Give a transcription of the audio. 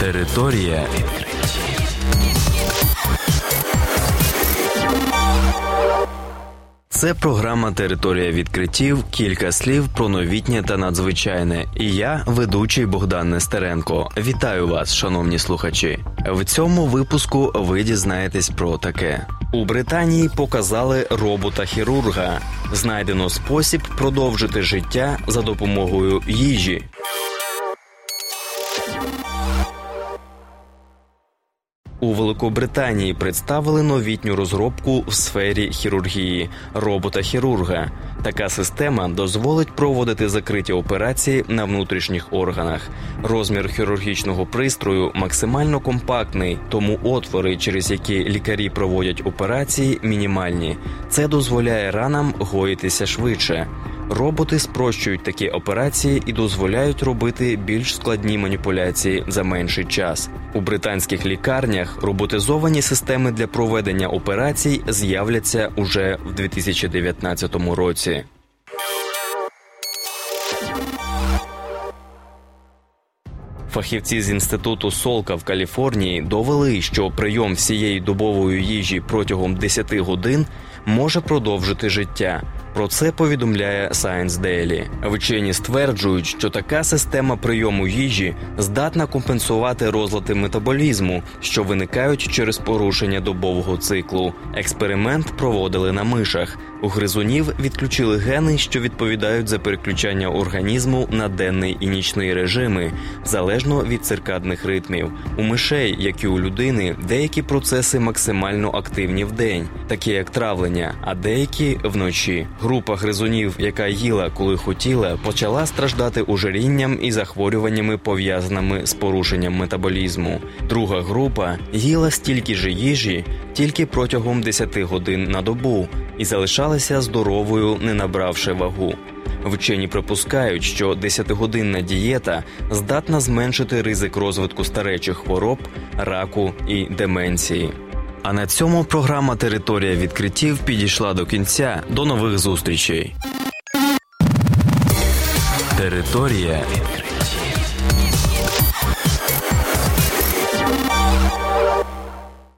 Територія відкриттів. Це програма Територія відкриттів. Кілька слів про новітнє та надзвичайне. І я, ведучий Богдан Нестеренко. Вітаю вас, шановні слухачі. В цьому випуску ви дізнаєтесь про таке. У Британії показали робота-хірурга. Знайдено спосіб продовжити життя за допомогою їжі. У Великобританії представили новітню розробку в сфері хірургії робота-хірурга. Така система дозволить проводити закриті операції на внутрішніх органах. Розмір хірургічного пристрою максимально компактний, тому отвори, через які лікарі проводять операції, мінімальні. Це дозволяє ранам гоїтися швидше. Роботи спрощують такі операції і дозволяють робити більш складні маніпуляції за менший час. У британських лікарнях роботизовані системи для проведення операцій з'являться уже в 2019 році. Фахівці з інституту Солка в Каліфорнії довели, що прийом всієї добової їжі протягом 10 годин може продовжити життя. Про це повідомляє Science Daily. Вчені стверджують, що така система прийому їжі здатна компенсувати розлади метаболізму, що виникають через порушення добового циклу. Експеримент проводили на мишах. У гризунів відключили гени, що відповідають за переключання організму на денний і нічний режими, залежно від циркадних ритмів. У мишей, як і у людини, деякі процеси максимально активні в день, такі як травлення, а деякі вночі. Група гризунів, яка їла, коли хотіла, почала страждати ожирінням і захворюваннями, пов'язаними з порушенням метаболізму. Друга група їла стільки ж їжі, тільки протягом 10 годин на добу, і залишалася здоровою, не набравши вагу. Вчені припускають, що 10-годинна дієта здатна зменшити ризик розвитку старечих хвороб, раку і деменції. А на цьому програма Територія відкриттів підійшла до кінця. До нових зустрічей. Територія відкриттів.